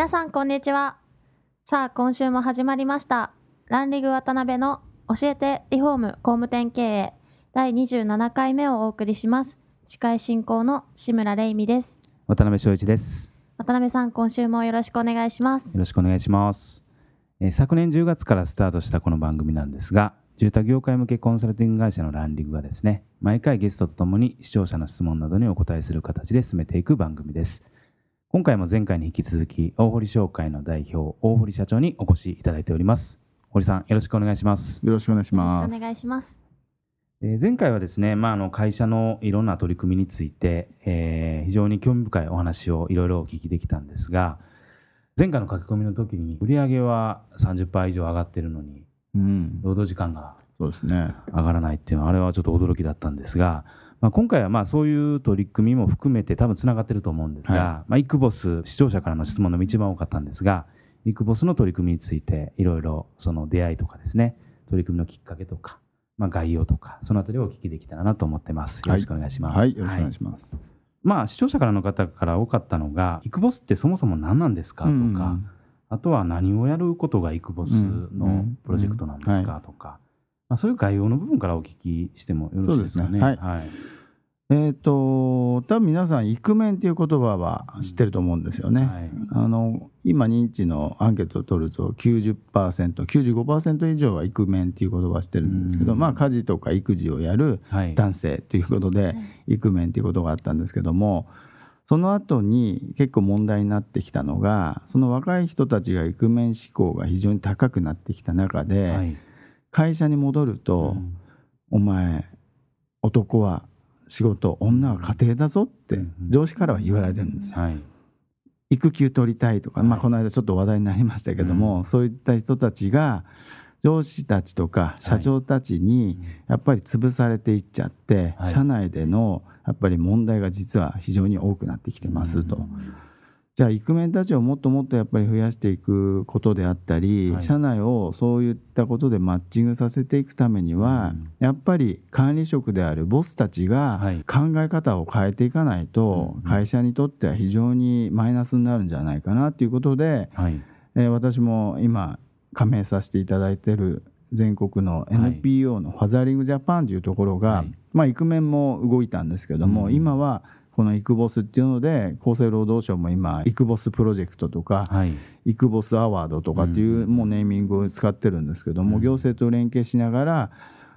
皆さんこんにちはさあ今週も始まりましたランリグ渡辺の教えてリフォーム工務店経営第27回目をお送りします司会進行の志村玲美です渡辺翔一です。渡辺さん今週もよろしくお願いしますよろしくお願いします。えー昨年10月からスタートしたこの番組なんですが、住宅業界向けコンサルティング会社のランリングがですね、毎回ゲストとともに視聴者の質問などにお答えする形で進めていく番組です。今回も前回に引き続き、大堀商会の代表、大堀社長にお越しいただいております。堀さん、よろしくお願いします。よろしくお願いしよろします。くお願いしますえー前回はですね、まあ、あの会社のいろんな取り組みについて、えー非常に興味深いお話をいろいろお聞きできたんですが前回の書き込みの時に売り上げは30%以上上がってるのにうん、労働時間がそうですね。上がらないっていうのはあれはちょっと驚きだったんですが、まあ、今回はまあそういう取り組みも含めて多分つながってると思うんですが、はまあ、イクボス視聴者からの質問の一番多かったんですがイクボスの取り組みについていろいろその出会いとかですね取り組みのきっかけとか、まあ、概要とかそのあたりをお聞きできたらなと思ってます。よろしくお願いします、はい、よろしくお願いします。まあ視聴者からの方から多かったのがイクボスってそもそも何なんですかとか、あとは何をやることがイクボスのプロジェクトなんですかとか、まあ、そういう概要の部分からお聞きしてもよろしいですかね。ね。はい。はい。えっ、と、多分皆さん、イクメンっていう言葉は知ってると思うんですよね。はい。あの今、認知のアンケートを取ると90%、95%以上はイクメンっていう言葉を知ってるんですけど、うん。まあ、家事とか育児をやるはい。男性ということで、イクメンっていうことがあったんですけども、その後に結構問題になってきたのが、その若い人たちがイクメン志向が非常に高くなってきた中で、はい会社に戻ると、うん。お前男は仕事女は家庭だぞってうん上司からは言われるんですよ。はい。育休取りたいとか、まあ、はい。この間ちょっと話題になりましたけども、そういった人たちが上司たちとか社長たちにやっぱり潰されていっちゃって、はい。社内でのやっぱり問題が実は非常に多くなってきてますと。うんじゃあイクメンたちをもっともっとやっぱり増やしていくことであったり、はい。社内をそういったことでマッチングさせていくためには、うん。やっぱり管理職であるボスたちがはい。考え方を変えていかないと、うん会社にとっては非常にマイナスになるんじゃないかなということで、はい。えー私も今加盟させていただいている全国の NPO のファザリングジャパンというところが、はい。まあ、イクメンも動いたんですけども、うん。今はこのイクボスっていうので厚生労働省も今イクボスプロジェクトとかはい。イクボスアワードとかっていうもうネーミングを使ってるんですけども、うん。行政と連携しながら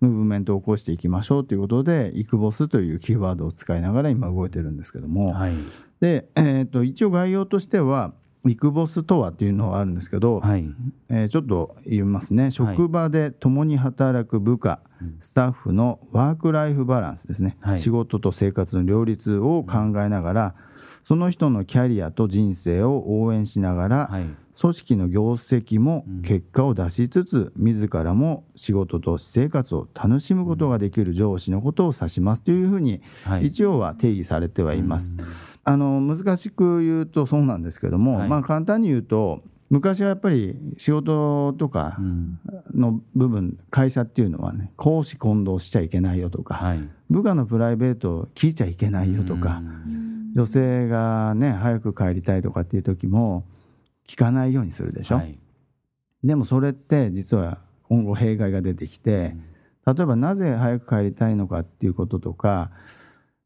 ムーブメントを起こしていきましょうということでイクボスというキーワードを使いながら今動いてるんですけども、はい。で、えー、と一応概要としてはイクボスとはっていうのがあるんですけど、はい。えーちょっと言いますね。職場で共に働く部下、うんスタッフのワーク・ライフ・バランスですね、はい。仕事と生活の両立を考えながら、その人のキャリアと人生を応援しながら、はい組織の業績も結果を出しつつ、自らも仕事と私生活を楽しむことができる上司のことを指しますというふうにはい。一応は定義されてはいます。あの難しく言うとそうなんですけども、はい。まあ簡単に言うと昔はやっぱり仕事とかうん。の部分会社っていうのはね公私混同しちゃいけないよとか、はい。部下のプライベートを聞いちゃいけないよとか、女性がね早く帰りたいとかっていう時も聞かないようにするでしょ、はい。でもそれって実は今後弊害が出てきて、例えばなぜ早く帰りたいのかっていうこととか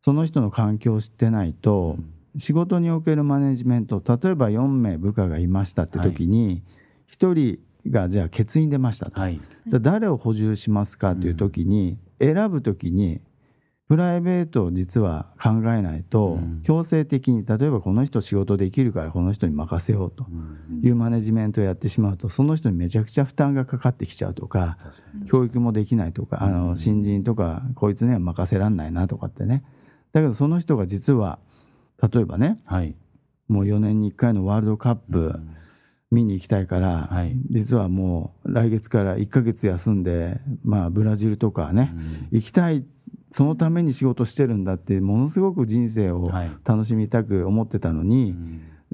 その人の環境を知ってないと、仕事におけるマネジメント例えば4名部下がいましたって時に、1人がじゃあ欠員出ましたと、はい。じゃあ誰を補充しますかっていう時に、選ぶ時にプライベートを実は考えないと、うん。強制的に例えばこの人仕事できるからこの人に任せようとうん。いうマネジメントをやってしまうとその人にめちゃくちゃ負担がかかってきちゃうとか教育もできないとかあうん。の新人とかこいつには任せらんないなとかってね。だけどその人が実は例えばねはい。もう4年に1回のワールドカップ見に行きたいから、はい。実はもう来月から1ヶ月休んで、まあ、ブラジルとかね、行きたいそのために仕事してるんだってものすごく人生をはい。楽しみたく思ってたのに、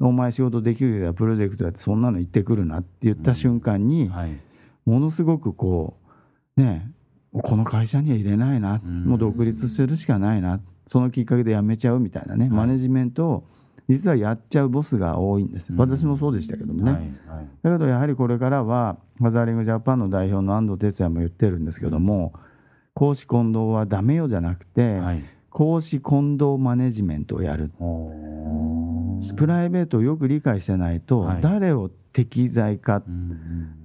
お前仕事できるやプロジェクトだってそんなの行ってくるなって言った瞬間に、はい。ものすごくこうねこの会社には入れないな、ん。もう独立するしかないなそのきっかけで辞めちゃうみたいなね、マネジメントを実はやっちゃうボスが多いんですよ。私もそうでしたけどもね、はい。はい。だけどやはりこれからはファザーリングジャパンの代表の安藤哲也も言ってるんですけども、公私混同はダメよじゃなくて、はい。公私混同マネジメントをやる。プライベートをよく理解してないと、はい。誰を適材かう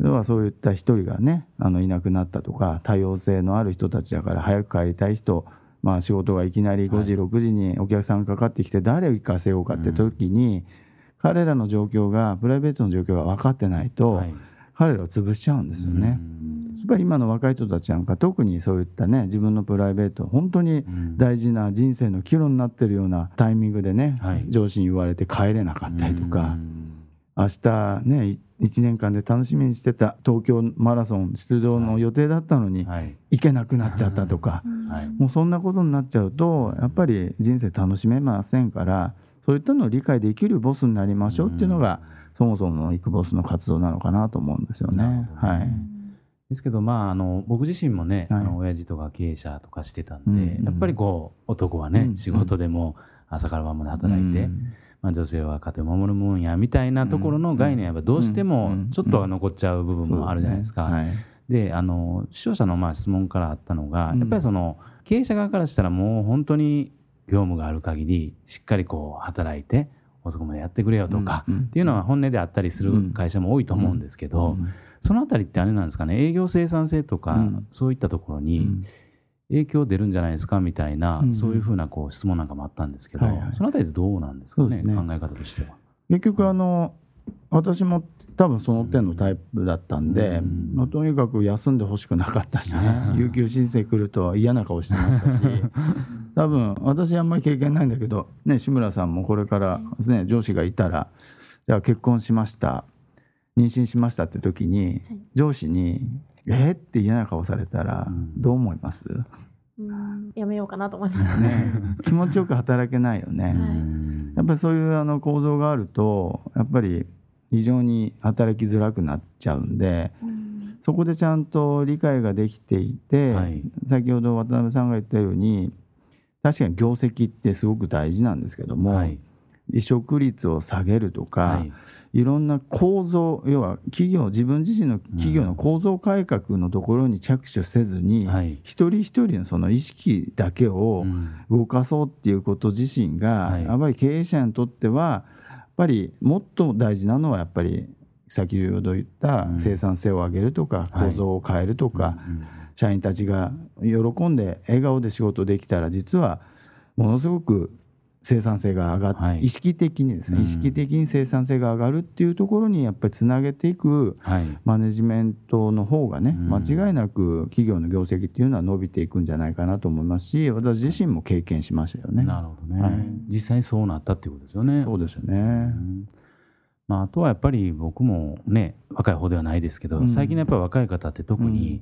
んはそういった一人がねあのいなくなったとか多様性のある人たちだから早く帰りたい人、まあ、仕事がいきなり5時、6時にお客さんかかってきて誰を行かせようかって時に、彼らの状況がプライベートの状況が分かってないと、はい。彼らを潰しちゃうんですよね。やっぱり今の若い人たちなんか特にそういったね自分のプライベート本当に大事な人生の岐路になってるようなタイミングでね、はい。上司に言われて帰れなかったりとか。うん。明日ね1年間で楽しみにしてた東京マラソン出場の予定だったのにはい。行けなくなっちゃったとか。はい。もうそんなことになっちゃうとやっぱり人生楽しめませんからそういったのを理解できるボスになりましょうっていうのがそもそものイクボスの活動なのかなと思うんですよね。はいですけどまああの僕自身もね、はい。あの親父とか経営者とかしてたんで、うんうんやっぱりこう男はね、うん仕事でも朝から晩まで働いて、うんまあ、女性は家庭を守るもんやみたいなところの概念はやっぱどうしてうんもうん。ちょっとは残っちゃう部分もあるじゃないですか。であの視聴者のまあ質問からあったのが、うん。やっぱりその経営者側からしたらもう本当に業務がある限りしっかりこう働いて遅くまでやってくれよとか、っていうのは本音であったりする会社も多いと思うんですけど、うんそのあたりってあれなんですかね？営業生産性とか、うん。そういったところうにん。影響出るんじゃないですかみたいな、うん。そういうふうなこう質問なんかもあったんですけど、そのあたりってどうなんですかね？考え方としては。結局あの私も多分その点のタイプだったんで、うん。まあ、とにかく休んでほしくなかったしね。有給申請来ると嫌な顔してましたし 多分私あんまり経験ないんだけど、ね、志村さんもこれから、ね、上司がいたらじゃあ結婚しました妊娠しましたって時に上司に「えっ?」って嫌な顔されたらうん。どう思います、うん。やめようかなと思います。ね、気持ちよく働けないよね。はい。うんやっぱりそういうあの行動があるとやっぱり非常に働きづらくなっちゃうんでうん。そこでちゃんと理解ができていて、はい。先ほど渡辺さんが言ったように確かに業績ってすごく大事なんですけども、はい。離職率を下げるとか、はい。い、ろんな構造要は企業自分自身の企業の構造改革のところに着手せずに、はい。一人一人のその意識だけを、うん。動かそうっていうこと自身が、はい。やっぱり経営者にとってはやっぱりもっと大事なのはやっぱり先ほど言ったうん。生産性を上げるとか、はい。構造を変えるとか、うん社員たちが喜んで笑顔で仕事できたら実はものすごく生産性が上がって、はい。意識的にですね、うん。意識的に生産性が上がるっていうところにやっぱりつなげていくはい。マネジメントの方がね、うん。間違いなく企業の業績っていうのは伸びていくんじゃないかなと思いますし私自身も経験しましたよね。なるほどね、はい。実際にそうなったっていうことですよね。そうですね。うん。まあ、あとはやっぱり僕もね若い方ではないですけど、うん。最近のやっぱり若い方って特に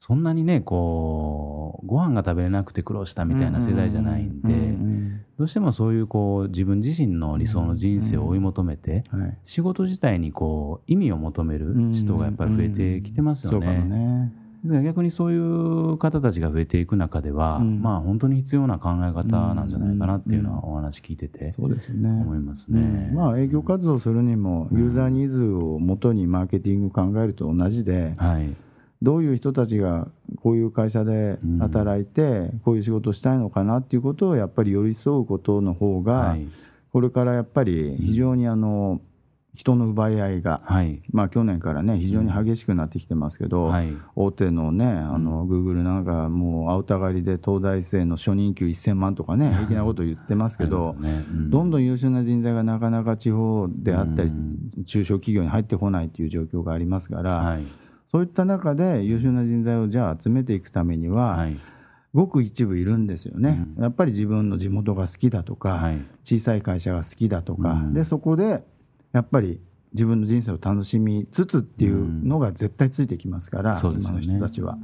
そんなにねこうご飯が食べれなくて苦労したみたいな世代じゃないんで、うんうんどうしてもそういうこう自分自身の理想の人生を追い求めて、仕事自体にこう意味を求める人がやっぱり増えてきてますよね。ね。ですから逆にそういう方たちが増えていく中では、うん。まあ本当に必要な考え方なんじゃないかなっていうのはお話聞いててそうですよね。思いますね。うん。まあ営業活動するにもユーザーニーズをもとにマーケティング考えると同じではい、どういう人たちがこういう会社で働いてこういう仕事をしたいのかなっていうことをやっぱり寄り添うことの方がはい、これからやっぱり非常にあの人の奪い合いがはい、まあ去年からね非常に激しくなってきてますけど、はい、大手のねあのグーグルなんかもう青たがりで東大生の初任給1000万とかね平気なこと言ってますけど、どんどん優秀な人材がなかなか地方であったりうん。中小企業に入ってこないという状況がありますから、はい、そういった中で優秀な人材をじゃあ集めていくためには、はい、ごく一部いるんですよね、うん。やっぱり自分の地元が好きだとか、はい。小さい会社が好きだとか、うん。でそこでやっぱり自分の人生を楽しみつつっていうのが絶対ついてきますから、そうですよね。今の人たちは。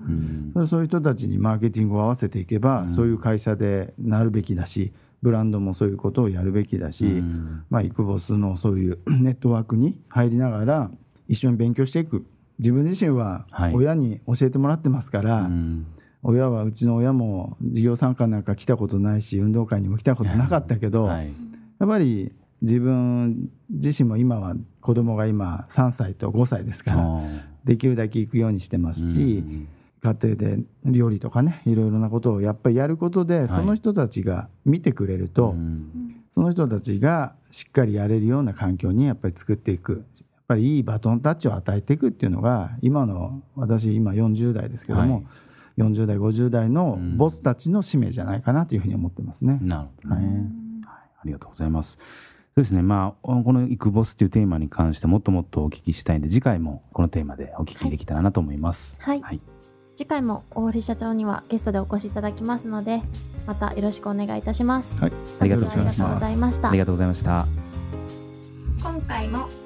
うん。そういう人たちにマーケティングを合わせていけば、うん。そういう会社でなるべきだしブランドもそういうことをやるべきだし、うん。まあ、イクボスのそういう ネットワークに入りながら一緒に勉強していく自分自身ははい。親に教えてもらってますから、うん。親はうちの親も事業参加なんか来たことないし運動会にも来たことなかったけど、はい。やっぱり自分自身も今は子供が今3歳と5歳ですからできるだけ行くようにしてますし、うん家庭で料理とかねいろいろなことをやっぱりやることで、い。その人たちが見てくれると、うん。その人たちがしっかりやれるような環境にやっぱり作っていくぱりいいバトンタッチを与えていくっていうのが今の私今40代ですけども、はい40代50代のうんボスたちの使命じゃないかなというふうに思ってますね。なるほどね、はい、ありがとうございます。そうですね、まあ、この「イクボス」っていうテーマに関してもっともっとお聞きしたいんで次回もこのテーマでお聞きできたらなと思います。はいはい、次回も大堀社長にはゲストでお越しいただきますのでまたよろしくお願いいたします。はい、ありがとうございま本日はありがとうございましたあり。がとうございました。今回も